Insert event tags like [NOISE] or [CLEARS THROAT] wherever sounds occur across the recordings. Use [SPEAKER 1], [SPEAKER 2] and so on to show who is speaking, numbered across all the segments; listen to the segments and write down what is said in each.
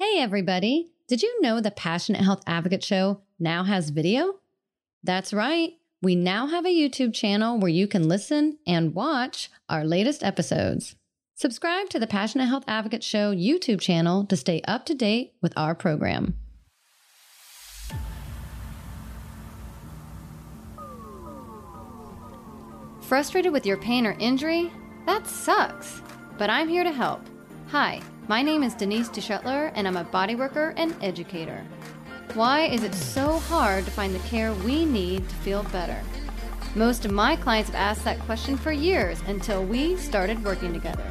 [SPEAKER 1] Hey, everybody. Did you know the Passionate Health Advocate Show now has video? That's right. We now have a YouTube channel where you can listen and watch our latest episodes. Subscribe to the Passionate Health Advocate Show YouTube channel to stay up to date with our program. Frustrated with your pain or injury? That sucks. But I'm here to help. Hi, my name is Denise DeShetler, and I'm a bodyworker and educator. Why is it so hard to find the care we need to feel better? Most of my clients have asked that question for years until we started working together.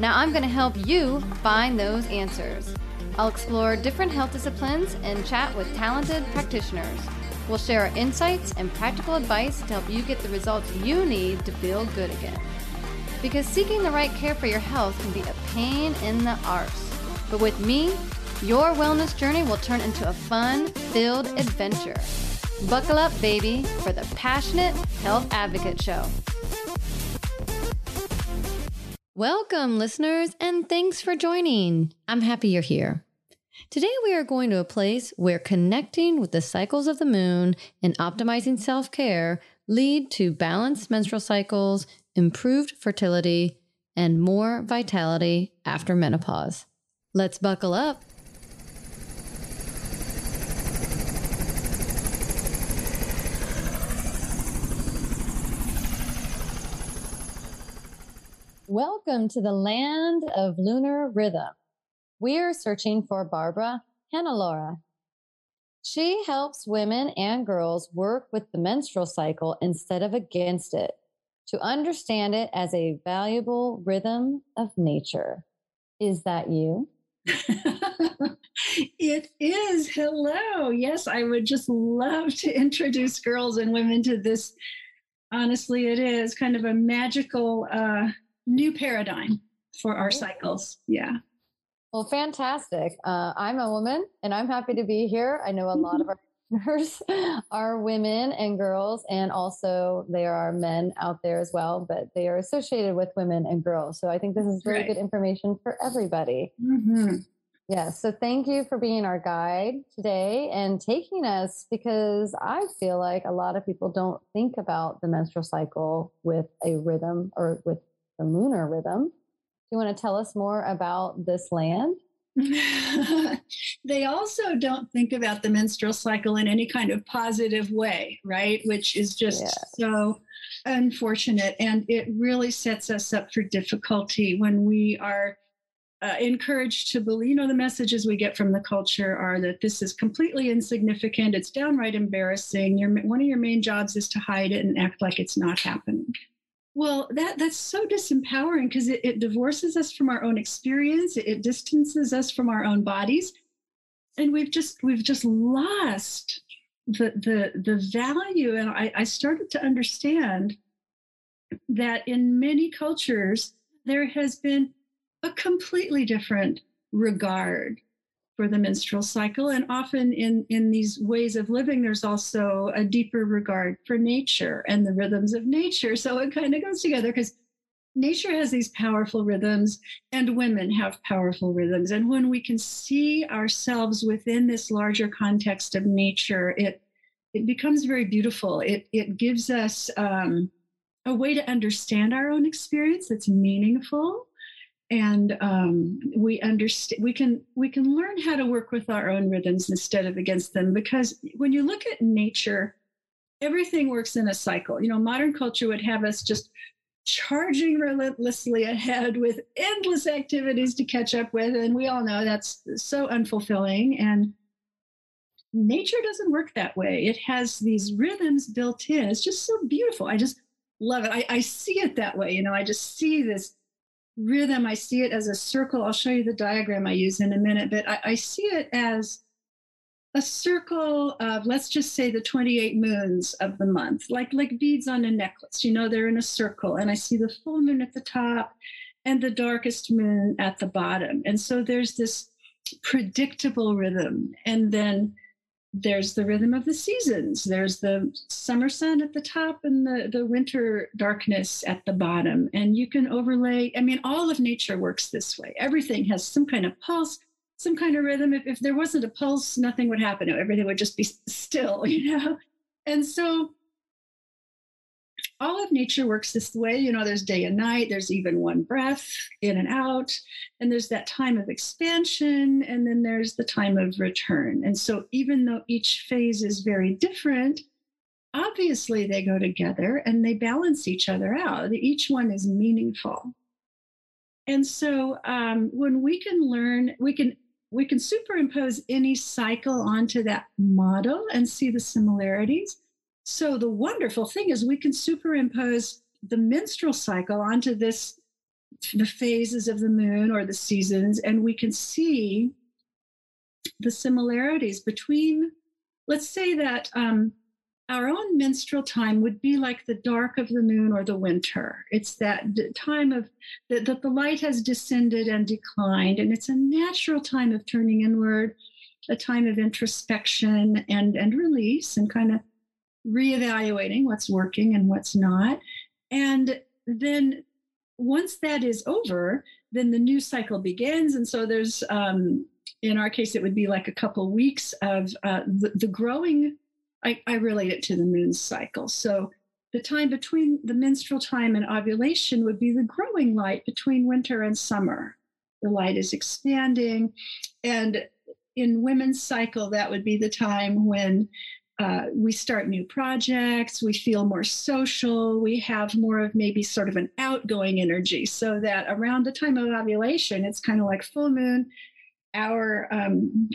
[SPEAKER 1] Now I'm going to help you find those answers. I'll explore different health disciplines and chat with talented practitioners. We'll share our insights and practical advice to help you get the results you need to feel good again. Because seeking the right care for your health can be a pain in the arse. But with me, your wellness journey will turn into a fun filled adventure. Buckle up, baby, for the Passionate Health Advocate Show. Welcome, listeners, and thanks for joining. I'm happy you're here. Today, we are going to a place where connecting with the cycles of the moon and optimizing self care lead to balanced menstrual cycles, improved fertility, and more vitality after menopause. Let's buckle up. Welcome to the land of lunar rhythm. We are searching for Barbara Hannelore. She helps women and girls work with the menstrual cycle instead of against it to understand it as a valuable rhythm of nature. Is that you? [LAUGHS]
[SPEAKER 2] it is. Hello. Yes, I would just love to introduce girls and women to this. Honestly, it is kind of a magical uh, new paradigm for our cycles. Yeah.
[SPEAKER 1] Well, fantastic. Uh, I'm a woman and I'm happy to be here. I know a lot of our listeners [LAUGHS] are women and girls, and also there are men out there as well, but they are associated with women and girls. So I think this is really right. good information for everybody. Mm-hmm. Yeah, so thank you for being our guide today and taking us because I feel like a lot of people don't think about the menstrual cycle with a rhythm or with the lunar rhythm. Do you want to tell us more about this land? [LAUGHS]
[SPEAKER 2] they also don't think about the menstrual cycle in any kind of positive way, right? Which is just yeah. so unfortunate. And it really sets us up for difficulty when we are uh, encouraged to believe, you know, the messages we get from the culture are that this is completely insignificant. It's downright embarrassing. Your, one of your main jobs is to hide it and act like it's not happening. Well, that that's so disempowering because it, it, divorces us from our own experience. It, it, distances us from our own bodies, and we've just we've just lost the the the value. And I, I started to understand that in many cultures there has been a completely different regard for the menstrual cycle. And often in, in these ways of living, there's also a deeper regard for nature and the rhythms of nature. So it kind of goes together because nature has these powerful rhythms and women have powerful rhythms. And when we can see ourselves within this larger context of nature, it it becomes very beautiful. It it gives us um, a way to understand our own experience that's meaningful and um, we understand we can we can learn how to work with our own rhythms instead of against them because when you look at nature everything works in a cycle. You know modern culture would have us just charging relentlessly ahead with endless activities to catch up with and we all know that's so unfulfilling. And nature doesn't work that way. It has these rhythms built in. It's just so beautiful. I just love it. I, I see it that way. You know i just see this rhythm, I see it as a circle. I'll show you the diagram I use in a minute, but I, I see it as a circle of let's just say the 28 moons of the month like like beads on a necklace. You know they're in a circle and i see the full moon at the top and the darkest moon at the bottom. And so there's this predictable rhythm and then there's the rhythm of the seasons. There's the summer sun at the top and the, the winter darkness at the bottom. And you can overlay, I mean, all of nature works this way. Everything has some kind of pulse, some kind of rhythm. If, if there wasn't a pulse, nothing would happen. Everything would just be still, [LAUGHS] you know? And so all of nature works this way. You know, there's day and night, there's even one breath in and out, and there's that time of expansion, and then there's the time of return. And so, even though each phase is very different, obviously they go together and they balance each other out. Each one is meaningful. And so, um, when we can learn, we can we can superimpose any cycle onto that model and see the similarities so the wonderful thing is we can superimpose the menstrual cycle onto this the phases of the moon or the seasons and we can see the similarities between let's say that um, our own menstrual time would be like the dark of the moon or the winter. It's that time of that, that the light has descended and declined and it's a natural time of turning inward a time of introspection and and release and kind of reevaluating what's working and what's not. And then once that is over, then the new cycle begins. And so there's, um, in our case, it would be like a couple weeks of uh, the, the, growing. I, I relate it to the moon cycle. So the time between the menstrual time and ovulation would be the growing light between winter and summer. The light is expanding. And in women's cycle, that would be the time when uh, we start new projects, we feel more social, we have more of maybe sort of an outgoing energy, so that around the time of ovulation, it's kind of like full moon. Our um,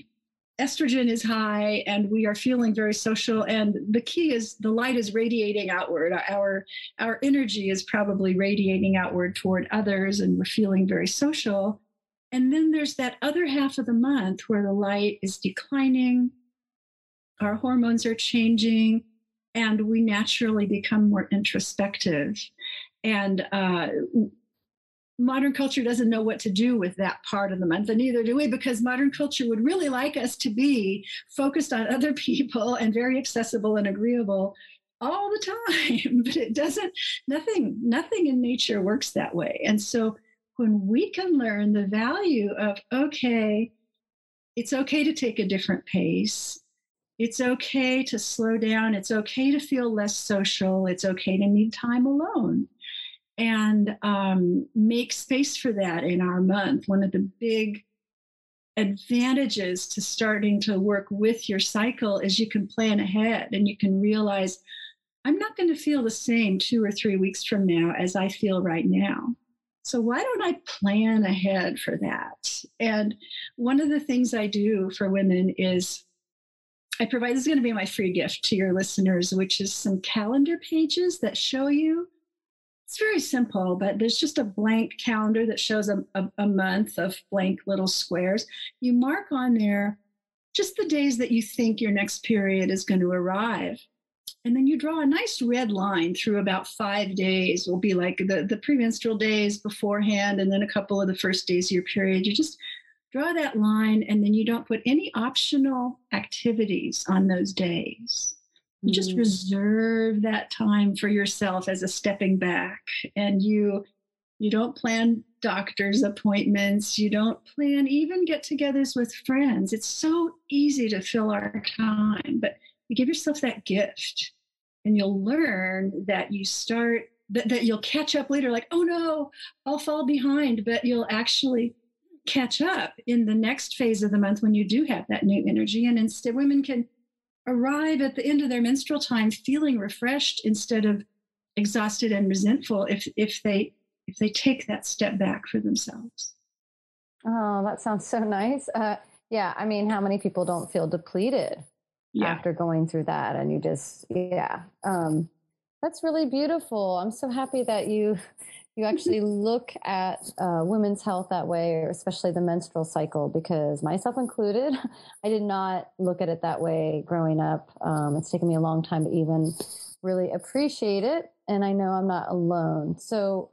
[SPEAKER 2] estrogen is high and we are feeling very social and the key is the light is radiating outward our our energy is probably radiating outward toward others and we're feeling very social and then there's that other half of the month where the light is declining our hormones are changing, and we naturally become more introspective. And uh, modern culture doesn't know what to do with that part of the month, and neither do we, because modern culture would really like us to be focused on [LAUGHS] other people and very accessible and agreeable all the time. [LAUGHS] but it doesn't, nothing, nothing in nature works that way. And so when we can learn the value of, okay, it's okay to take a different pace it's okay to slow down. It's okay to feel less social. It's okay to need time alone and um, make space for that in our month. One of the big advantages to starting to work with your cycle is you can plan ahead and you can realize I'm not going to feel the same two or three weeks from now as I feel right now. So, why don't I plan ahead for that? And one of the things I do for women is I provide this is going to be my free gift to your listeners, which is some calendar pages that show you. It's very simple, but there's just a blank calendar that shows a, a, a month of blank little squares. You mark on there just the days that you think your next period is going to arrive. And then you draw a nice red line through about five days, will be like the, the premenstrual days beforehand, and then a couple of the first days of your period. You just draw that line and then you don't put any optional activities on those days. You just mm. reserve that time for yourself as a stepping back and you you don't plan doctor's appointments, you don't plan even get-togethers with friends. It's so easy to fill our time, but you give yourself that gift and you'll learn that you start that, that you'll catch up later like, "Oh no, I'll fall behind," but you'll actually catch up in the next phase of the month when you do have that new energy. And instead, women can arrive at the end of their menstrual time feeling refreshed instead of exhausted and resentful if, if they if they take that step back for themselves.
[SPEAKER 1] Oh, that sounds so nice. Uh, yeah, I mean, how many people don't feel depleted yeah. after going through that? And you just, yeah, um, that's really beautiful. I'm so happy that you you actually look at uh, women's health that way, or especially the menstrual cycle, because myself included, [LAUGHS] I did not look at it that way growing up. Um, it's taken me a long time to even really appreciate it. And I know I'm not alone. So,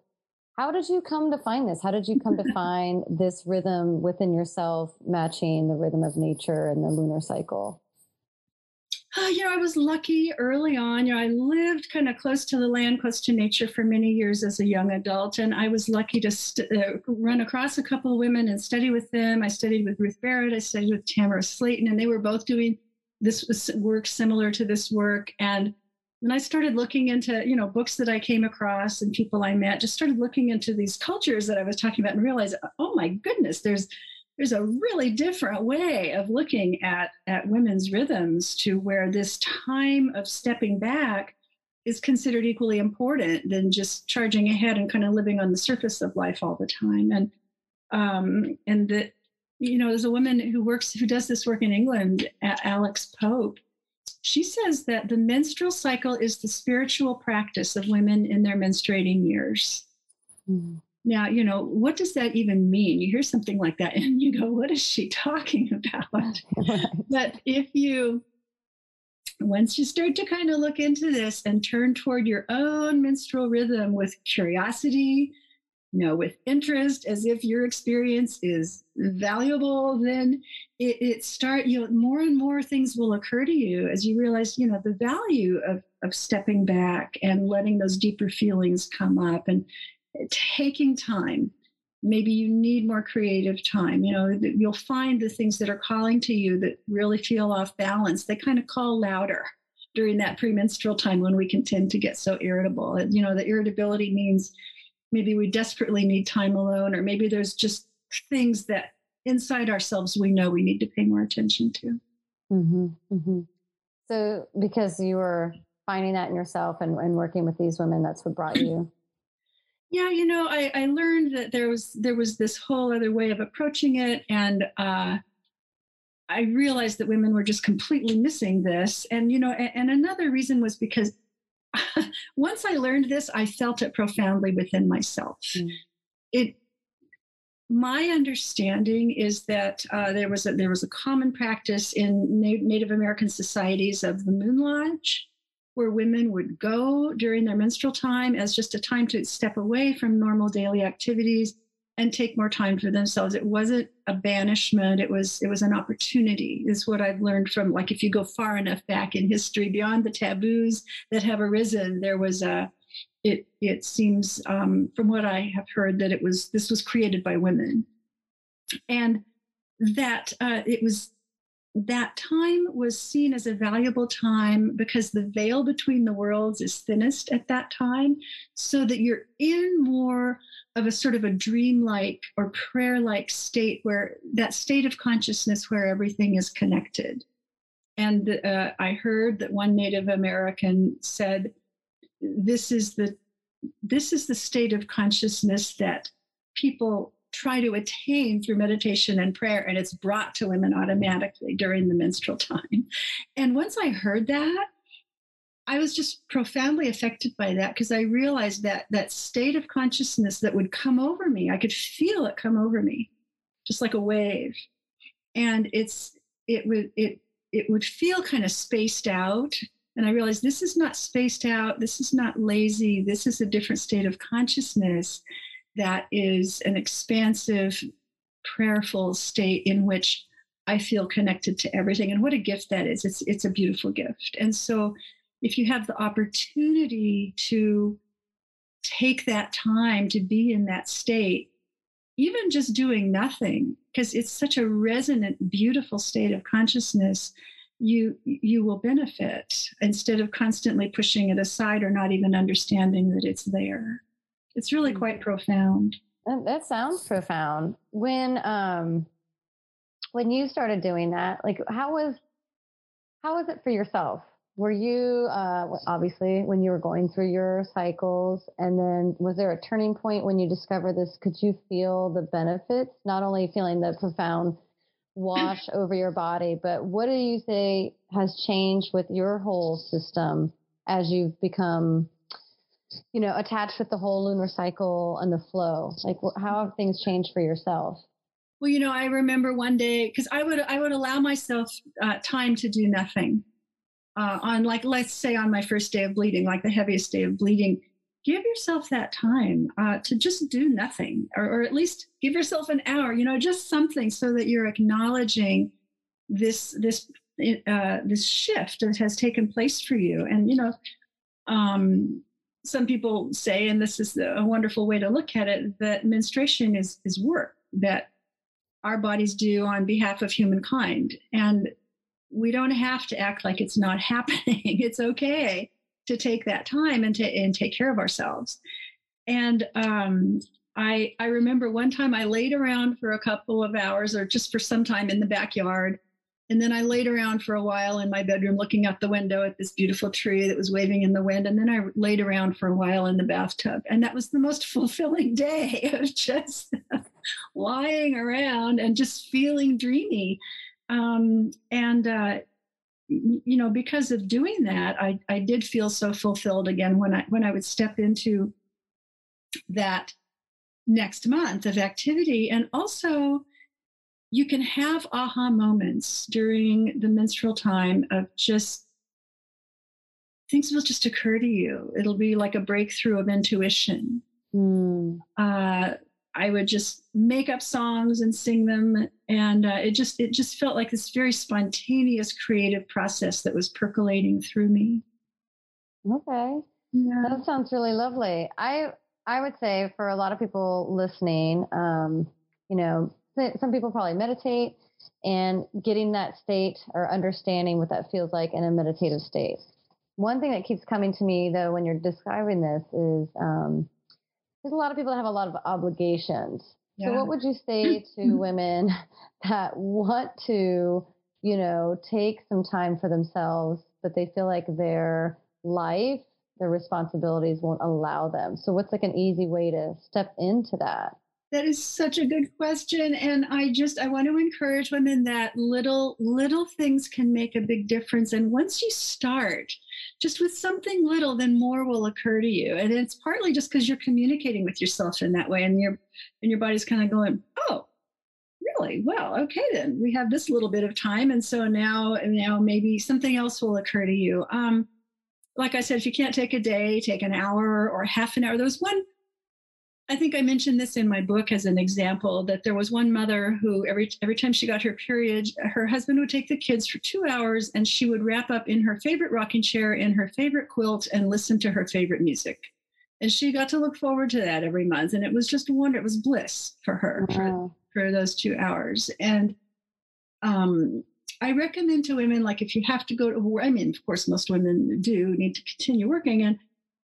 [SPEAKER 1] how did you come to find this? How did you come to [LAUGHS] find this rhythm within yourself matching the rhythm of nature and the lunar cycle?
[SPEAKER 2] Uh, you know, I was lucky early on. You know, I lived kind of close to the land, close to nature for many years as a young adult. And I was lucky to st- uh, run across a couple of women and study with them. I studied with Ruth Barrett, I studied with Tamara Slayton, and they were both doing this work similar to this work. And when I started looking into, you know, books that I came across and people I met, just started looking into these cultures that I was talking about and realized, oh my goodness, there's there's a really different way of looking at, at women's rhythms to where this time of stepping back is considered equally important than just charging ahead and kind of living on the surface of life all the time. And um, and that you know, there's a woman who works who does this work in England, Alex Pope. She says that the menstrual cycle is the spiritual practice of women in their menstruating years. Mm-hmm. Now, you know, what does that even mean? You hear something like that and you go, what is she [LAUGHS] talking about? [LAUGHS] but if you, once you start to kind of look into this and turn toward your own menstrual rhythm with curiosity, you know, with interest, as if your experience is valuable, then it, it start, you know, more and more things will occur to you as you realize, you know, the value of, of stepping back and letting those deeper feelings come up and taking time. Maybe you need more creative time you know you'll find the things that are calling to you that really feel off balance. They kind of call louder during that premenstrual time when we can tend to get so irritable. You know the irritability means maybe we desperately need time alone or maybe there's just things that inside ourselves we know we need to pay more attention to.
[SPEAKER 1] Mm-hmm, mm-hmm. so because you were finding that in yourself and, and working with these women that's what brought [CLEARS THROAT] you
[SPEAKER 2] yeah you know I, I learned that there was there was this whole other way of approaching it and uh, i realized that women were just completely missing this and you know and, and another reason was because [LAUGHS] once i learned this i felt it profoundly within myself mm. it my understanding is that uh, there was a, there was a common practice in Na- Native American societies of the Moon Lodge, where women would go during their menstrual time as just a time to step away from normal daily activities and take more time for themselves. It wasn't a banishment. It was it was an opportunity is what i've learned from like if you go far enough back in history beyond the taboos that have arisen there was a it it seems um, from what i have heard that it was this was created by women. And that uh, it was that time was seen as a valuable time because the veil between the worlds is thinnest at that time, so that you're in more of a sort of a dreamlike or prayer like state where that state of consciousness where everything is connected. And uh, I heard that one Native American said, "This is the this is the state of consciousness that people try to attain through meditation and prayer, and it's brought to women automatically during the menstrual time. And once I heard that, I was just profoundly affected by that because I realized that that state of consciousness that would come over me, I could feel it come over me, just like a wave. And it's it would it it would feel kind of spaced out. And I realized this is not spaced out, this is not lazy, this is a different state of consciousness that is an expansive, prayerful state in which I feel connected to everything. And what a gift that is. It's, it's a beautiful gift. And so, if you have the opportunity to take that time to be in that state, even just doing nothing, because it's such a resonant, beautiful state of consciousness, you you will benefit instead of constantly pushing it aside or not even understanding that it's there it's really mm. quite profound.
[SPEAKER 1] That sounds profound. When um when you started doing that, like how was how was it for yourself? Were you uh, obviously when you were going through your cycles, and then was there a turning point when you discovered this? Could you feel the benefits? Not only feeling the profound wash [CLEARS THROAT] over your body, but what do you say has changed with your whole system as you've become you know, attached with the whole lunar cycle and the flow? Like, how have things changed for yourself?
[SPEAKER 2] Well, you know, I remember one day because I would I would allow myself uh, time to do nothing. Uh, on like let's say on my first day of bleeding, like the heaviest day of bleeding, give yourself that time uh, to just do nothing, or, or at least give yourself an hour. You know, just something so that you're acknowledging this this uh, this shift that has taken place for you. And, you know, um, some people say, and this is a wonderful way to look at it, that menstruation is, is work that our bodies do on behalf of humankind. And we don't have to act like it's not [LAUGHS] happening. it's okay to take that time and to and take care of ourselves. And um, I I remember one time I laid around for a couple of hours or just for some time in the backyard and then I laid around for a while in my bedroom looking out the window at this beautiful tree that was waving in the wind. And then I laid around for a while in the bathtub. And that was the most [LAUGHS] fulfilling day [LAUGHS] of just [LAUGHS] lying around and just feeling dreamy. Um, and, uh, you know, because of doing that, I, I did feel so fulfilled again when I when I would step into that next month of activity. And also you can have aha moments during the menstrual time of just things will just occur to you. It'll be like a breakthrough of intuition. Mm. Uh, I would just make up songs and sing them, and uh, it just it just felt like this very spontaneous creative process that was percolating through me.
[SPEAKER 1] Okay, yeah. that sounds really lovely. I I would say for a lot of people listening, um, you know, some people probably meditate and getting that state or understanding what that feels like in a meditative state. One thing that keeps coming to me though when you're describing this is um, there's a lot of people that have a lot of obligations. Yeah. So what would you say [CLEARS THROAT] to women [LAUGHS] that want to, you know, take some time for themselves, but they feel like their life, their responsibilities won't allow them? So what's like an easy way to step into that?
[SPEAKER 2] That is such a good question. And I just, I want to encourage women that little, little things can make a big difference. And once you start just with something little, then more will occur to you. And it's partly just because you're communicating with yourself in that way. And your, and your body's kind of going, oh, really? Well, okay, then we have this little bit of time. And so now, now maybe something else will occur to you. Um, like I said, if you can't take a day, take an hour or half an hour. There was one I think I mentioned this in my book as an example that there was one mother who every every time she got her period, her husband would take the kids for two hours and she would wrap up in her favorite rocking chair in her favorite quilt and listen to her favorite music. And she got to look forward to that every month. And it was just a wonder, it was bliss for her wow. for, for those two hours. And um, I recommend to women, like if you have to go to work, I mean, of course, most women do need to continue working and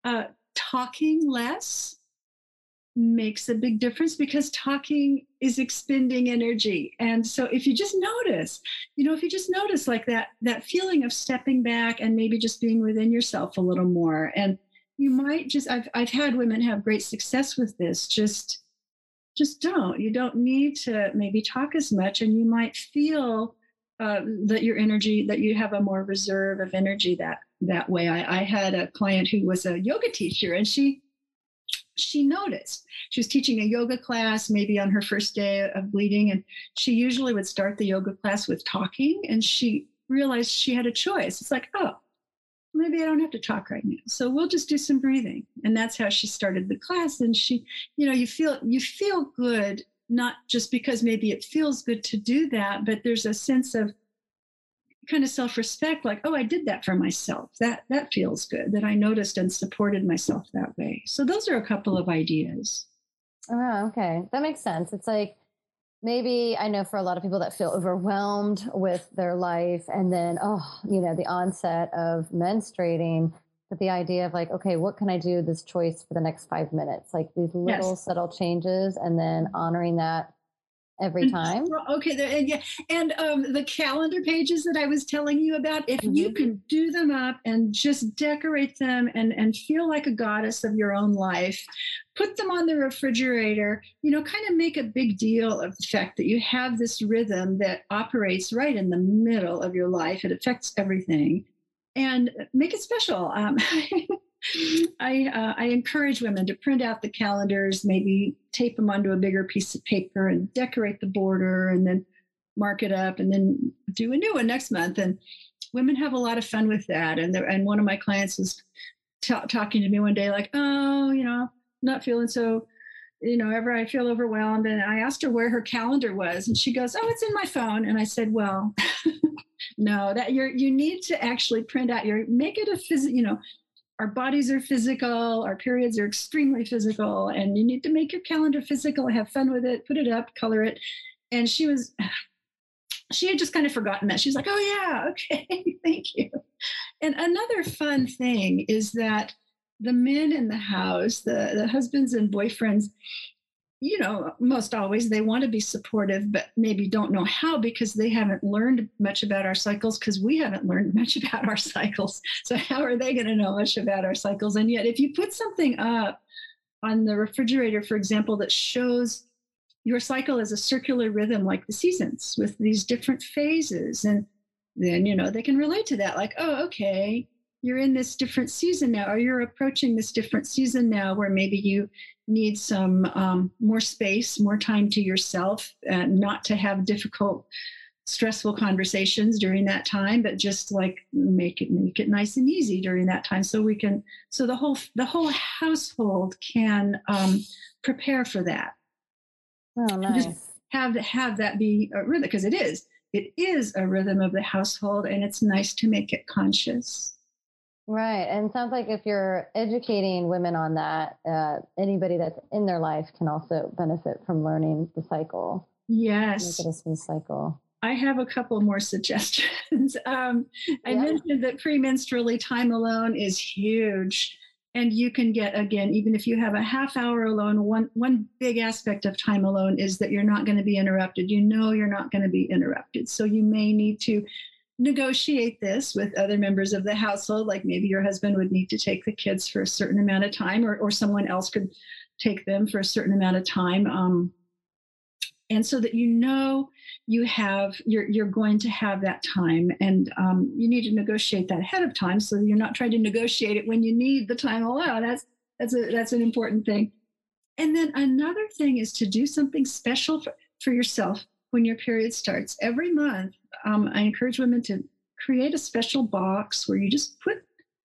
[SPEAKER 2] uh, talking less makes a big difference because talking is expending energy. And so if you just notice you know if you just notice like that that feeling of stepping back and maybe just being within yourself a little more. And you might just i've, I've had women have great success with this just just don't. You don't need to maybe talk as much and you might feel uh, that your energy that you have a more reserve of energy that that way. I, I had a client who was a yoga teacher and she she noticed. She was teaching a yoga class maybe on her first day of bleeding and she usually would start the yoga class with talking and she realized she had a choice. It's like oh maybe i don't have to talk right now so we'll just do some breathing. And that's how she started the class and she you know you feel you feel good not just because maybe it feels good to do that but there's a sense of kind of self-respect like oh i did that for myself. That that feels good that i noticed and supported myself that way. So those are a couple of ideas.
[SPEAKER 1] Oh okay. That makes sense. It's like maybe i know for a lot of people that feel overwhelmed with their life and then oh you know the onset of menstruating but the idea of like okay what can i do this choice for the next five minutes? Like these little yes. subtle changes and then honoring that every time.
[SPEAKER 2] Okay, and yeah, and um, the calendar pages that I was telling you about, if mm-hmm. you can do them up and just decorate them and and feel like a goddess of your own life, put them on the refrigerator. You know, kind of make a big deal of the fact that you have this rhythm that operates right in the middle of your life. It affects everything, and make it special. Um, [LAUGHS] I, uh, I encourage women to print out the calendars, maybe tape them onto a bigger piece of paper and decorate the border and then mark it up and then do a new one next month. And women have a lot of fun with that. And, and one of my clients was t- talking to me one day, like, oh, you know, not feeling so, you know, ever I feel overwhelmed. And I asked her where her calendar was. And she goes, oh, it's in my phone. And I said, well, [LAUGHS] no, that you're you need to actually print out your make it a physical, you know, our bodies are physical, our periods are extremely physical, and you need to make your calendar physical, have fun with it, put it up, color it. And she was [SIGHS] she had just kind of forgotten that. She's like, oh yeah, [LAUGHS] okay, thank you. And another fun thing is that the men in the house, the, the husbands and boyfriends, you know, most always they want to be supportive, but maybe don't know how because they haven't learned much about our cycles because we haven't learned [LAUGHS] much about our cycles. So, how are they going to know much about our cycles? And yet, if you put something up on the refrigerator, for example, that shows your cycle as a circular rhythm like the seasons with these different phases, and then, you know, they can relate to that like, oh, okay, you're in this different season now, or you're approaching this different season now where maybe you need some um, more space, more time to yourself, and not to have difficult, stressful conversations during that time, but just like make it make it nice and easy during that time, so we can so the whole the whole household can um, prepare for that.
[SPEAKER 1] Oh, nice.
[SPEAKER 2] Just have have that be a rhythm because it is it is a rhythm of the household, and it's nice to make it conscious.
[SPEAKER 1] Right. And sounds like if you're educating women on that, uh, anybody that's in their life can also benefit from learning the cycle.
[SPEAKER 2] Yes.
[SPEAKER 1] Make it a smooth cycle.
[SPEAKER 2] I have a couple more [LAUGHS] suggestions. Um, I yeah. mentioned that premenstrually time alone is huge. And you can get, again, even if you have a half hour alone, one, one big aspect of time alone is that you're not going to be interrupted. You know you're not going to be interrupted. So you may need to negotiate this with other members of the household like maybe your husband would need to take the kids for a certain amount of time or, or someone else could take them for a certain amount of time um, and so that you know you have you're you're going to have that time and um, you need to negotiate that ahead of time so you're not trying to negotiate it when you need the time alone that's that's a that's an important thing. And then another thing is to do something special for, for yourself when your period starts every month um, I encourage women to create a special box where you just put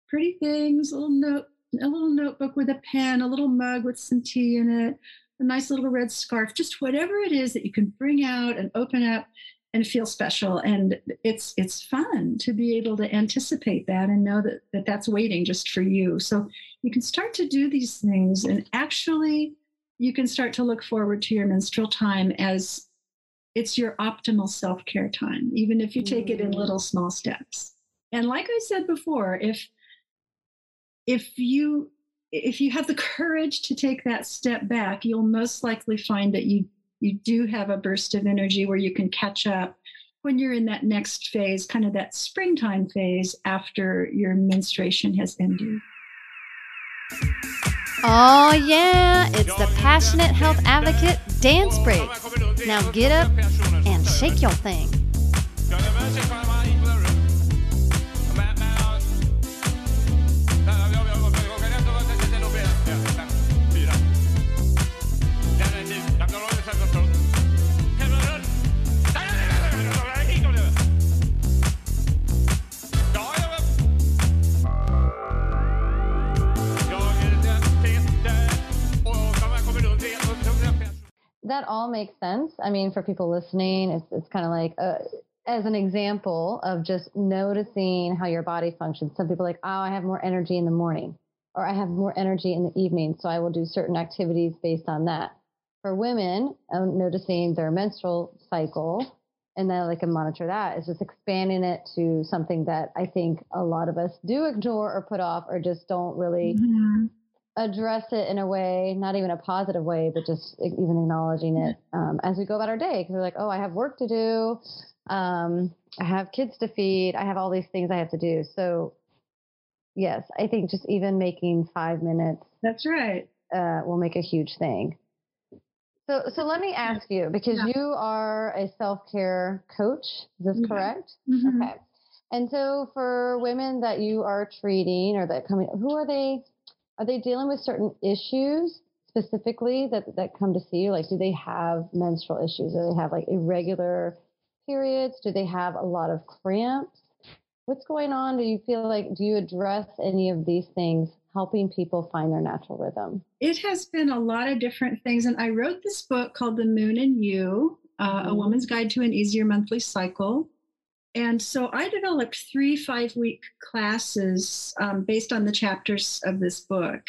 [SPEAKER 2] pretty things, a little note, a little notebook with a pen, a little mug with some tea in it, a nice little red scarf, just whatever it is that you can bring out and open up and feel special. And it's it's fun to be able to anticipate that and know that, that that's waiting just for you. So you can start to do these things and actually you can start to look forward to your menstrual time as it's your optimal self care time, even if you take it in mm. little small steps. And like I said before, if if you if you have the courage to take that step back, you'll most likely find that you you do have a burst of energy where you can catch up when you're in that next phase, kind of that springtime phase after your menstruation has ended.
[SPEAKER 3] Oh, yeah, it's the Passionate Health Advocate Dance Break. Now get up and shake your thing.
[SPEAKER 1] That all makes sense. I mean, for people listening, it's it's kind of like uh, as an example of just noticing how your body functions. Some people like, oh, I have more energy in the morning, or I have more energy in the evening, so I will do certain activities based on that. For women, um, noticing their menstrual cycle and then like can monitor that is just expanding it to something that I think a lot of us do ignore or put off or just don't really mm-hmm address it in a way, not even a positive way, but just even acknowledging it um, as we go about our day. Because we're like, oh, I have work to do. Um, I have kids to feed. I have all these things I have to do. So, yes, I think just even making five minutes.
[SPEAKER 2] That's right.
[SPEAKER 1] Uh, will make a huge thing. So, so let me ask you because yeah. you are a self care coach. Is this mm-hmm. correct? Mm-hmm. Okay. And so, for women that you are treating or that coming, who are they? Are they dealing with certain issues specifically that, that come to see you? Like, do they have menstrual issues? Do they have like irregular periods? Do they have a lot of cramps? What's going on? Do you feel like, do you address any of these things helping people find their natural rhythm?
[SPEAKER 2] It has been a lot of different things. And I wrote this book called The Moon and You uh, mm-hmm. A Woman's Guide to an Easier Monthly Cycle. And so I developed three five week classes um, based on the chapters of this book.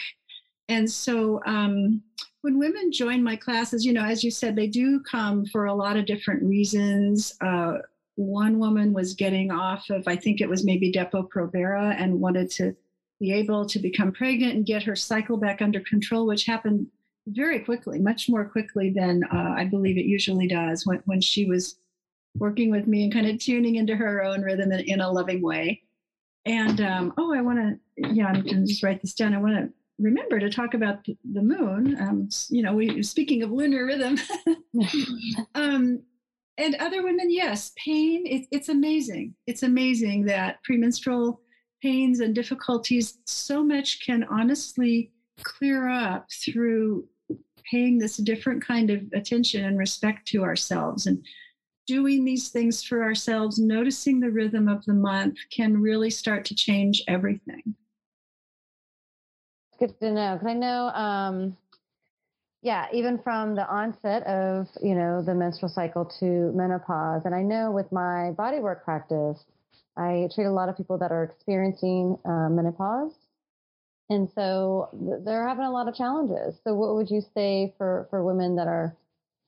[SPEAKER 2] And so um, when women join my classes, you know, as you said, they do come for a lot of different reasons. Uh, one woman was getting off of, I think it was maybe Depo-Provera, and wanted to be able to become pregnant and get her cycle back under control, which happened very quickly, much more quickly than uh, I believe it usually does when, when she was working with me and kind of tuning into her own rhythm in, in a loving way. And um, oh, I want to, yeah, I'm going to just write this down. I want to remember to talk about the moon. Um, you know, we speaking of lunar rhythm. [LAUGHS] um, and other women, yes, pain. It, it's amazing. It's amazing that premenstrual pains and difficulties, so much can honestly clear up through paying this different kind of attention and respect to ourselves and doing these things for ourselves, noticing the rhythm of the month can really start to change everything.
[SPEAKER 1] Good to know because I know, um, yeah, even from the onset of you know the menstrual cycle to menopause, and I know with my bodywork practice, I treat a lot of people that are experiencing uh, menopause. And so they're having a lot of challenges. So, what would you say for, for women that are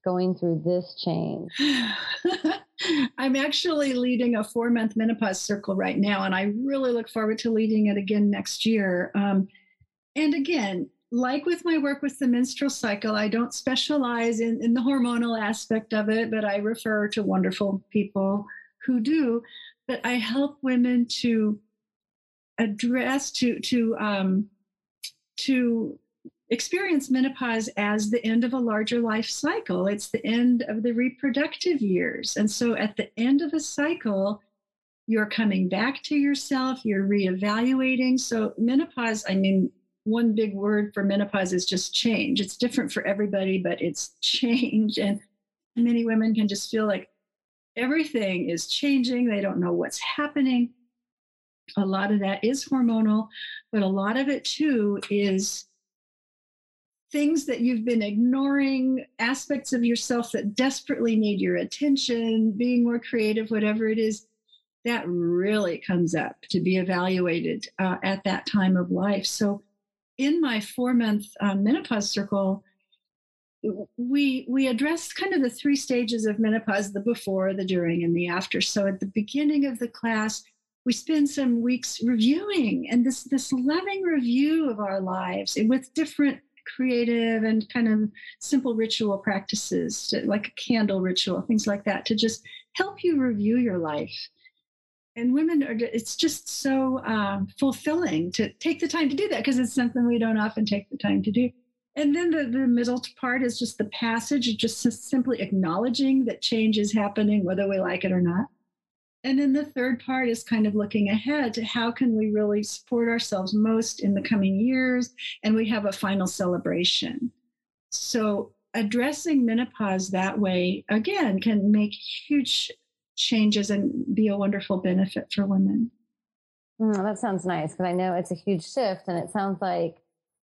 [SPEAKER 1] going through this change? [SIGHS]
[SPEAKER 2] I'm actually leading a four month menopause circle right now, and I really look forward to leading it again next year. Um, and again, like with my work with the menstrual cycle, I don't specialize in, in the hormonal aspect of it, but I refer to wonderful people who do but I help women to address to to um, to experience menopause as the end of a larger life cycle. It's the end of the reproductive years, and so at the end of a cycle, you're coming back to yourself. You're reevaluating. So menopause, I mean. One big word for menopause is just change. It's different for everybody, but it's [LAUGHS] change. And many women can just feel like everything is changing. They don't know what's happening. A lot of that is hormonal, but a lot of it too is things that you've been ignoring, aspects of yourself that desperately need your attention, being more creative, whatever it is, that really comes up to be evaluated uh, at that time of life. So, in my four month um, menopause circle, we we address kind of the three stages of menopause the before the during and the after so at the beginning of the class we spend some weeks reviewing and this this loving review of our lives with different creative and kind of simple ritual practices like a candle ritual things like that to just help you review your life and women are it's just so uh, fulfilling to take the time to do that because it's something we don't often take the time to do and then the, the middle part is just the passage, just simply acknowledging that change is happening, whether we like it or not. And then the third part is kind of looking ahead to how can we really support ourselves most in the coming years. And we have a final celebration. So addressing menopause that way, again, can make huge changes and be a wonderful benefit for women.
[SPEAKER 1] Mm, that sounds nice because I know it's a huge shift and it sounds like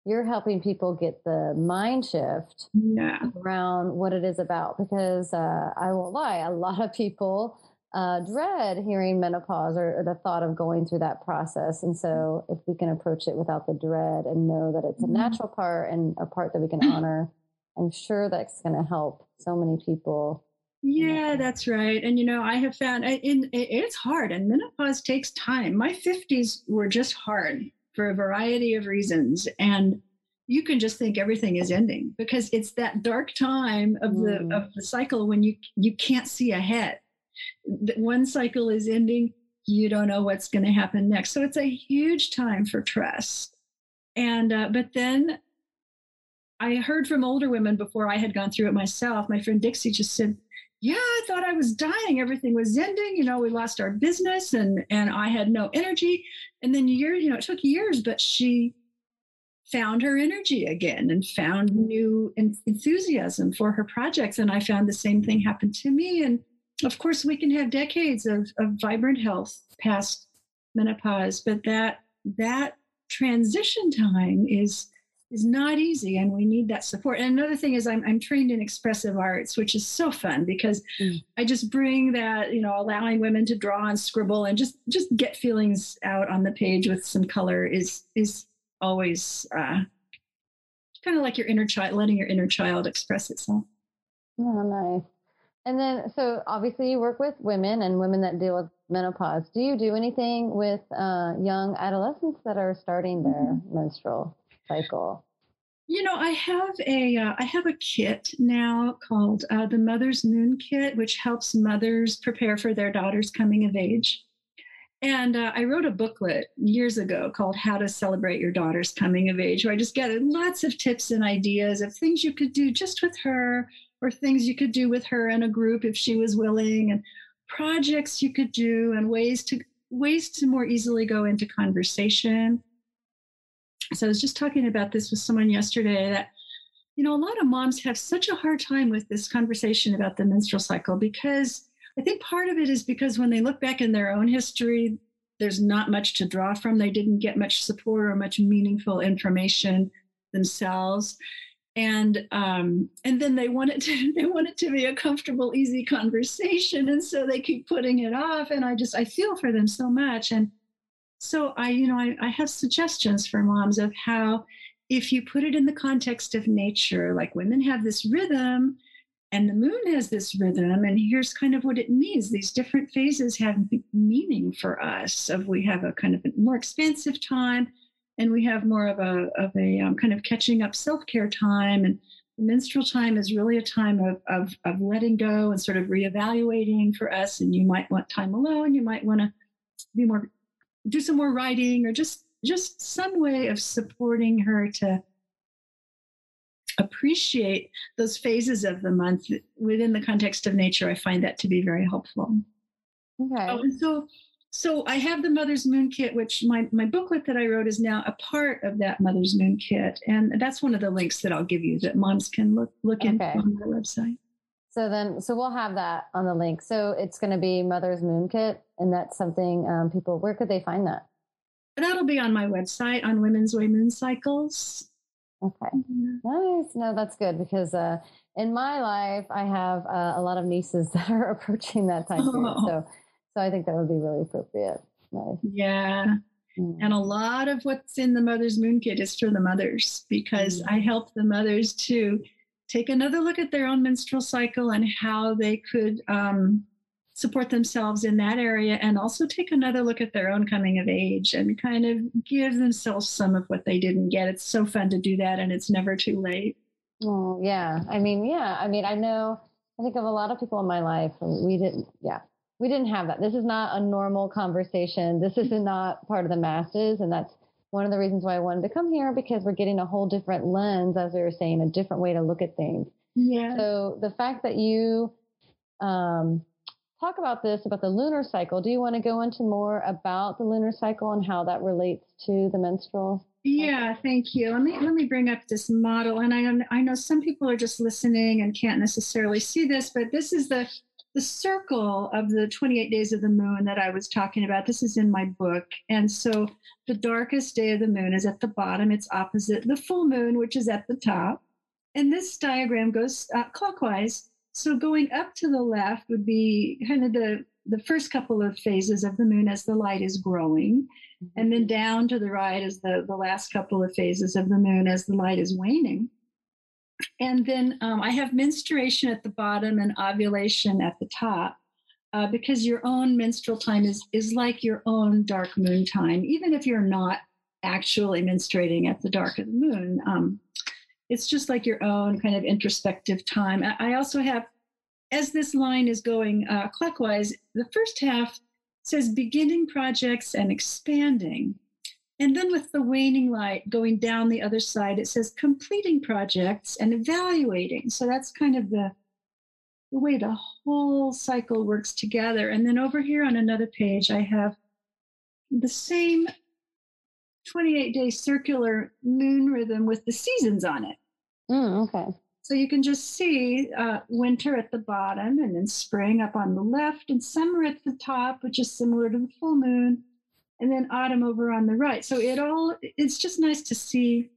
[SPEAKER 1] you're helping people get the mind shift
[SPEAKER 2] yeah.
[SPEAKER 1] around what it is about because uh, I won't lie, a lot of people uh, dread hearing menopause or, or, the thought of going through that process. And so, if we can approach it without the dread and know that it's a mm-hmm. natural part and a part that we can [CLEARS THROAT] honor, I'm sure that's going to help so many people.
[SPEAKER 2] Yeah, that's right. And you know, I have found in, it's hard, and menopause takes time. My 50s were just hard for a variety of reasons. And you can just think everything is ending because it's that dark time of the mm. of the cycle when you you can't see ahead. One cycle is ending, you don't know what's going to happen next. So it's a huge time for trust. And uh, but then I heard from older women before I had gone through it myself. My friend Dixie just said, yeah, I thought I was dying. Everything was ending. You know, we lost our business and and I had no energy. And then years, you know, it took years, but she found her energy again and found new enthusiasm for her projects. And I found the same thing happened to me. And of course, we can have decades of, of vibrant health past menopause, but that that transition time is is not easy and we need that support. And another thing is i'm, I'm trained in expressive arts which is so fun because mm. i just bring that you know allowing women to draw and scribble and just just get feelings out on the page with some color is is always uh, kind of like your inner child letting your inner child express itself.
[SPEAKER 1] Oh nice and then so obviously you work with women and women that deal with menopause do you do anything with uh, young adolescents that are starting their mm-hmm. menstrual cycle?
[SPEAKER 2] You know, I have a uh, I have a kit now called uh, the Mother's Moon Kit, which helps mothers prepare for their daughter's coming of age. And uh, I wrote a booklet years ago called How to Celebrate Your Daughter's Coming of Age, where I just gathered lots of tips and ideas of things you could do just with her, or things you could do with her in a group if she was willing, and projects you could do, and ways to ways to more easily go into conversation so I was just talking about this with someone yesterday that, you know, a lot of moms have such a hard time with this conversation about the menstrual cycle because I think part of it is because when they look back in their own history, there's not much to draw from. They didn't get much support or much meaningful information themselves. And um, and then they want it to [LAUGHS] they want it to be a comfortable, easy conversation, and so they keep putting it off. And I just I feel for them so much. And so I, you know, I, I have suggestions for moms of how if you put it in the context of nature, like women have this rhythm and the moon has this rhythm and here's kind of what it means these different phases have meaning for us of we have a kind of a more expansive time and we have more of a of a um, kind of catching up self-care time and menstrual time is really a time of, of of letting go and sort of reevaluating for us and you might want time alone you might want to be more do some more writing or just just some way of supporting her to appreciate those phases of the month within the context of nature. I find that to be very helpful.
[SPEAKER 1] Okay. Oh,
[SPEAKER 2] and so so i have the mother's moon kit which my, my booklet that i wrote is now a part of that mother's moon kit and that's one of the links that i'll give you that moms can look look okay. into on my website
[SPEAKER 1] so then, so we'll have that on the link. So it's going to be Mother's Moon Kit, and that's something um, people. Where could they find that?
[SPEAKER 2] That'll be on my website on Women's Way Moon Cycles.
[SPEAKER 1] Okay, mm-hmm. nice. No, that's good because uh, in my life, I have uh, a lot of nieces [LAUGHS] that are approaching that time period. Oh. So, so I think that would be really appropriate. Nice.
[SPEAKER 2] Yeah. Mm. And a lot of what's in the Mother's Moon Kit is for the mothers because mm. I help the mothers to take another look at their own menstrual cycle and how they could um, support themselves in that area and also take another look at their own coming of age and kind of give themselves some of what they didn't get it's so fun to do that and it's never too late
[SPEAKER 1] oh yeah i mean yeah i mean i know i think of a lot of people in my life we didn't yeah we didn't have that this is not a normal conversation this is not part of the masses and that's one of the reasons why I wanted to come here because we're getting a whole different lens, as we were saying, a different way to look at things.
[SPEAKER 2] Yeah.
[SPEAKER 1] So the fact that you um, talk about this about the lunar cycle, do you want to go into more about the lunar cycle and how that relates to the menstrual?
[SPEAKER 2] Yeah, thank you. Let me let me bring up this model, and I I know some people are just listening and can't necessarily see this, but this is the the circle of the 28 days of the moon that I was talking about, this is in my book. And so the darkest day of the moon is at the bottom, it's opposite the full moon, which is at the top. And this diagram goes uh, clockwise. So going up to the left would be kind of the, the first couple of phases of the moon as the light is growing. Mm-hmm. And then down to the right is the, the last couple of phases of the moon as the light is waning. And then um, I have menstruation at the bottom and ovulation at the top. Uh, because your own menstrual time is is like your own dark moon time, even if you're not actually menstruating at the dark of the moon. Um, it's just like your own kind of introspective time. I, I also have, as this line is going uh, clockwise, the first half says beginning projects and expanding. And then with the waning light going down the other side, it says completing projects and evaluating. So that's kind of the, the way the whole cycle works together. And then over here on another page, I have the same 28 day circular moon rhythm with the seasons on it.
[SPEAKER 1] Mm, okay.
[SPEAKER 2] So you can just see uh, winter at the bottom and then spring up on the left and summer at the top, which is similar to the full moon and then autumn over on the right. So it all it's just nice to see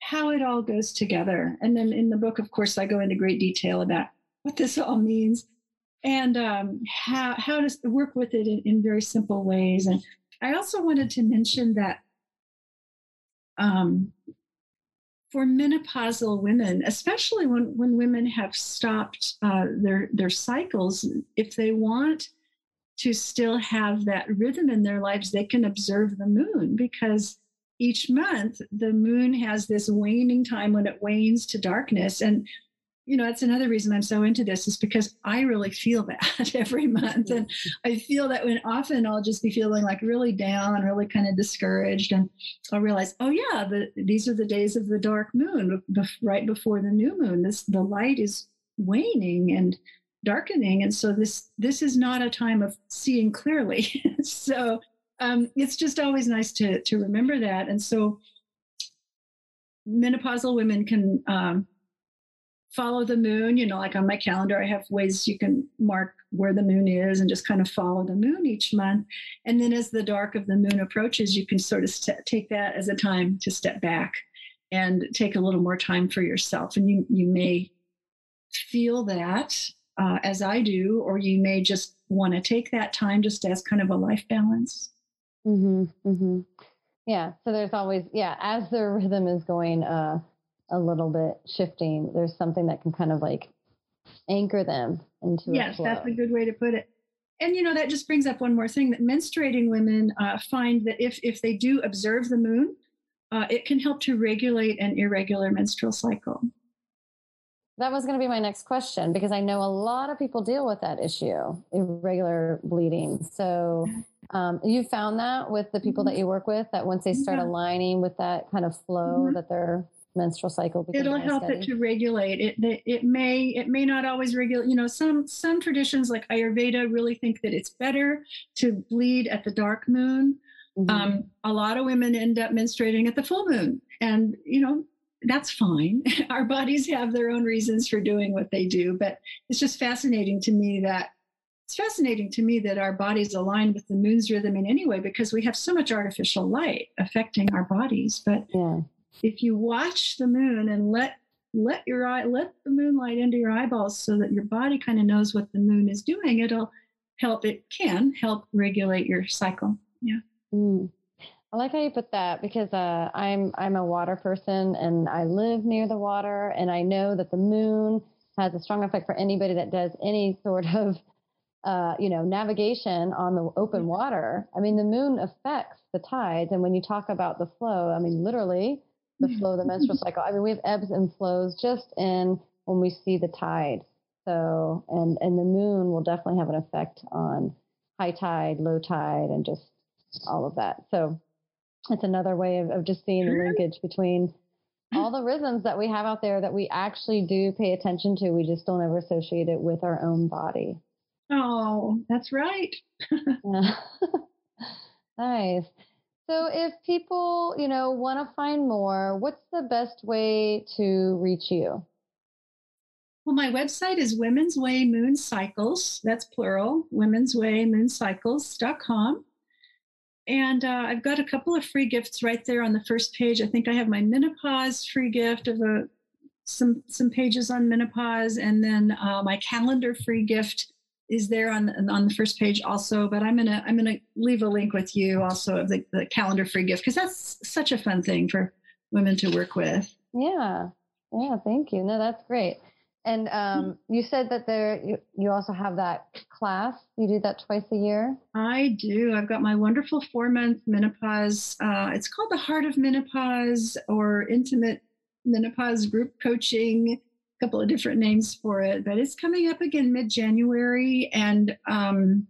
[SPEAKER 2] how it all goes together. And then in the book, of course, I go into great detail about what this all means and um, how, how to work with it in, in, very simple ways. And I also wanted to mention that um, for menopausal women, especially when, when women have stopped uh, their, their cycles, if they want to still have that rhythm in their lives, they can observe the moon because each month the moon has this waning time when it wanes to darkness. And you know that's another reason i'm so into this is because i really feel [LAUGHS] that every month. And i feel that when often i'll just be feeling like really down really kind of discouraged and i'll realize oh yeah the, these are the days of the dark moon right before the new moon. This the light is waning and darkening and so this this is not a time of seeing clearly [LAUGHS] so um, it's just always nice to to remember that and so menopausal women can um, follow the moon. You know, like on my calendar, I have ways you can mark where the moon is and just kind of follow the moon each month. And then as the dark of the moon approaches, you can sort of st- take that as a time to step back and take a little more time for yourself. And you, you may feel that uh, as I do, or you may just want to take that time just as kind of a life balance.
[SPEAKER 1] Mm-hmm, mm-hmm. Yeah. So there's always, yeah, as their rhythm is going, uh, a little bit shifting, there's something that can kind of like anchor them into
[SPEAKER 2] yes, that's a good way to put it. And you know that just brings up one more thing that menstruating women uh, find that if if they do observe the moon, uh, it can help to regulate an irregular menstrual cycle.
[SPEAKER 1] That was going to be my next question because I know a lot of people deal with that issue, irregular bleeding. So, um, you found that with the people that mm-hmm. you work with that once they start yeah. aligning with that kind of flow, mm-hmm. that they're menstrual cycle
[SPEAKER 2] it'll help steady. it to regulate it, it it may it may not always regulate you know some some traditions like ayurveda really think that it's better to bleed at the dark moon mm-hmm. um, a lot of women end up menstruating at the full moon and you know that's fine. [LAUGHS] Our bodies have their own reasons for doing what they do but it's just fascinating to me that it's fascinating to me that our bodies align with the moon's rhythm in any way because we have so much artificial light affecting our bodies. But yeah. if you watch the moon and let let your eye let the moonlight into your eyeballs so that your body kind of knows what the moon is doing it'll help it can help regulate your cycle. Yeah. Mm.
[SPEAKER 1] I like how you put that because uh, i'm i'm a water person and i live near the water and i know that the moon has a strong effect for anybody that does any sort of uh, you know navigation on the open mm-hmm. water i mean the moon affects the tides and when you talk about the flow i mean literally the flow of the menstrual [LAUGHS] cycle. I mean, we have ebbs and flows just in when we see the tide. So, and and the moon will definitely have an effect on high tide, low tide, and just all of that. So, it's another way of, of just seeing the linkage between all the rhythms that we have out there that we actually do pay attention to. We just don't ever associate it with our own body.
[SPEAKER 2] Oh, that's right. [LAUGHS] [LAUGHS]
[SPEAKER 1] nice. So if people, you know, want to find more, what's the best way to reach you?
[SPEAKER 2] Well, my website is Women's Way Moon Cycles. That's plural, Women's Way Moon Cycles.com. And uh, I've got a couple of free gifts right there on the first page. I think I have my menopause free gift of a some some pages on menopause, and then uh, my calendar free gift is there on on the first page also but i'm gonna i'm gonna leave a link with you also of the, the calendar free gift because that's such a fun thing for women to work with.
[SPEAKER 1] Yeah. Yeah thank you. No that's great and um, you said that there you, you also have that class. You do that twice a year?
[SPEAKER 2] I do. I've got my wonderful four month menopause uh, it's called the heart of menopause or intimate menopause group coaching. A couple of different names for it, but it's coming up again mid January. And um,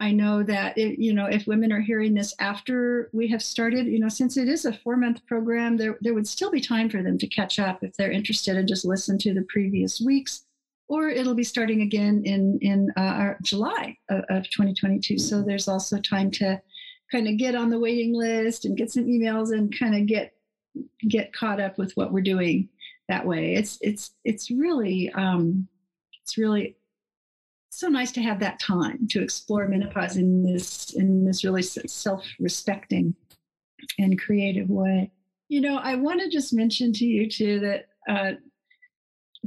[SPEAKER 2] I know that, it, you know, if women are hearing this after we have started, you know, since it is a four month program, there, there would still be time for them to catch up if they're interested and just listen to the previous weeks. Or it'll be starting again in in uh, July of, of 2022. So there's also time to kind of get on the waiting list and get some emails and kind of get get caught up with what we're doing that way. It's it's it's really um, it's really so nice to have that time to explore menopause in this in this really self-respecting and creative way. You know, I want to just mention to you too that uh,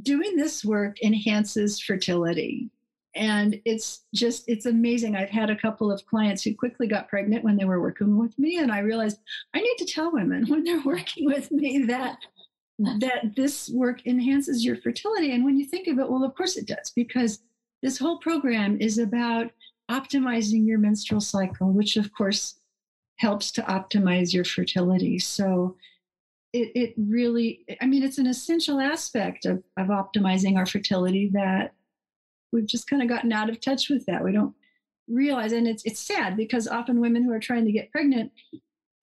[SPEAKER 2] doing this work enhances fertility. And it's just, it's amazing. I've had a couple of clients who quickly got pregnant when they were working with me. And I realized I need to tell women when they're [LAUGHS] working with me that that this work enhances your fertility. And when you think of it, well, of course it does, because this whole program is about optimizing your menstrual cycle, which of course helps to optimize your fertility. So it, it really, I mean, it's an essential aspect of, of optimizing our fertility that we've just kind of gotten out of touch with that. We don't realize, and it's, it's sad because often women who are trying to get pregnant,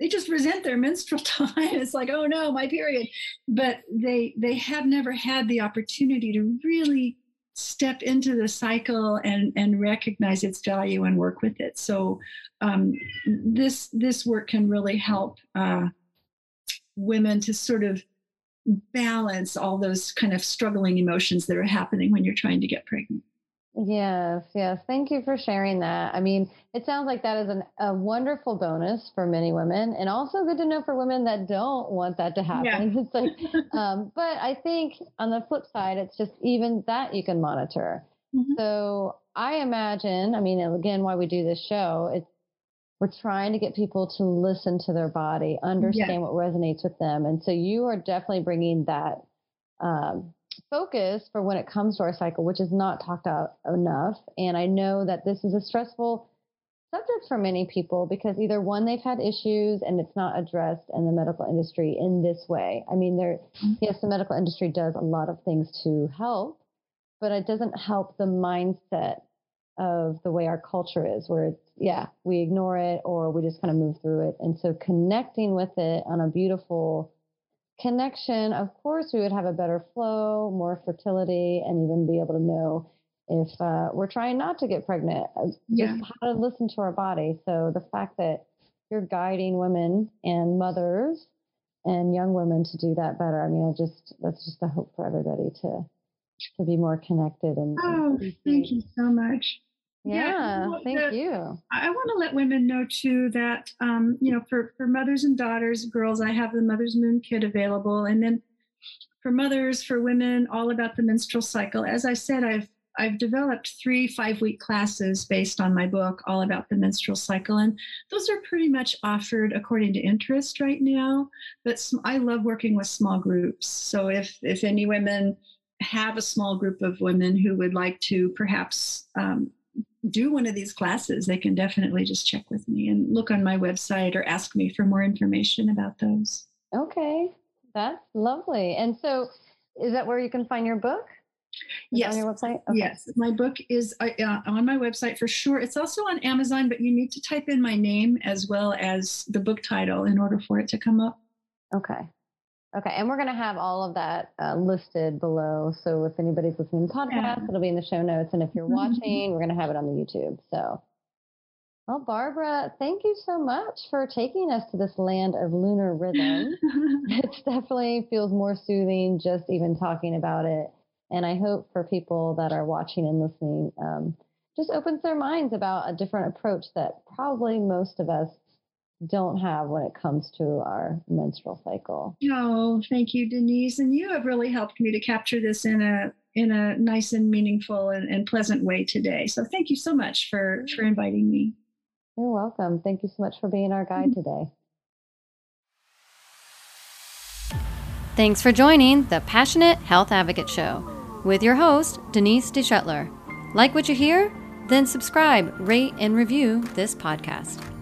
[SPEAKER 2] they just resent their menstrual [LAUGHS] time. It's like, oh no, my period. But they, they have never had the opportunity to really step into the cycle and and recognize its value and work with it. So um, this this work can really help uh, women to sort of balance all those kind of struggling emotions that are happening when you're trying to get pregnant
[SPEAKER 1] Yes, yes. Thank you for sharing that. I mean, it sounds like that is an, a wonderful bonus for many women, and also good to know for women that don't want that to happen. Yeah. [LAUGHS] It's like, [LAUGHS] um, but I think on the flip side, it's just even that you can monitor. Mm-hmm. So I imagine, I mean, again, why we do this show, it's we're trying to get people to listen to their body, understand yeah. what resonates with them, and so you are definitely bringing that um, focus for when it comes to our cycle, which is not talked about enough. And I know that this is a stressful subject for many people because either one, they've had issues and it's not addressed in the medical industry in this way. I mean, there, mm-hmm. yes, the medical industry does a lot of things to help, but it doesn't help the mindset of the way our culture is, where it's, yeah, we ignore it or we just kind of move through it. And so connecting with it on a beautiful, connection, of course, we would have a better flow, more fertility, and even be able to know if uh, we're trying not to get pregnant, yeah. just how to listen to our body. So the fact that you're guiding women and mothers and young women to do that better. I mean, I just that's just a hope for everybody to to be more connected and.
[SPEAKER 2] Oh, and thank you so much.
[SPEAKER 1] Yeah, yeah thank you.
[SPEAKER 2] I want to let women know too that um, you know for for mothers and daughters, girls, I have the Mother's Moon kit available, and then for mothers, for women, all about the menstrual cycle. As I said, I've I've developed three five week classes based on my book, all about the menstrual cycle. And those are pretty much offered according to interest right now. But I love working with small groups. So if, if any women have a small group of women who would like to perhaps um, do one of these classes, they can definitely just check with me and look on my website or ask me for more information about those.
[SPEAKER 1] Okay, that's lovely. And so, is that where you can find your book?
[SPEAKER 2] Is yes.
[SPEAKER 1] On your website?
[SPEAKER 2] Okay. Yes. My book is uh, uh, on my website for sure. It's also on Amazon, but you need to type in my name as well as the book title in order for it to come up.
[SPEAKER 1] Okay. Okay, and we're going to have all of that uh, listed below. So if anybody's listening to the podcast, yeah. it'll be in the show notes. And if you're mm-hmm. watching, we're going to have it on the YouTube. So, well, Barbara, thank you so much for taking us to this land of lunar rhythm. [LAUGHS] it definitely feels more soothing just even talking about it. And I hope for people that are watching and listening, um, just opens their minds about a different approach that probably most of us don't have when it comes to our menstrual cycle.
[SPEAKER 2] Oh, thank you, Denise. And you have really helped me to capture this in a in a nice and meaningful and, and pleasant way today. So thank you so much for for inviting me.
[SPEAKER 1] You're welcome. Thank you so much for being our guide mm-hmm. today.
[SPEAKER 3] Thanks for joining the Passionate Health Advocate Show with your host, Denise DeShetler. Like what you hear? Then subscribe, rate, and review this podcast.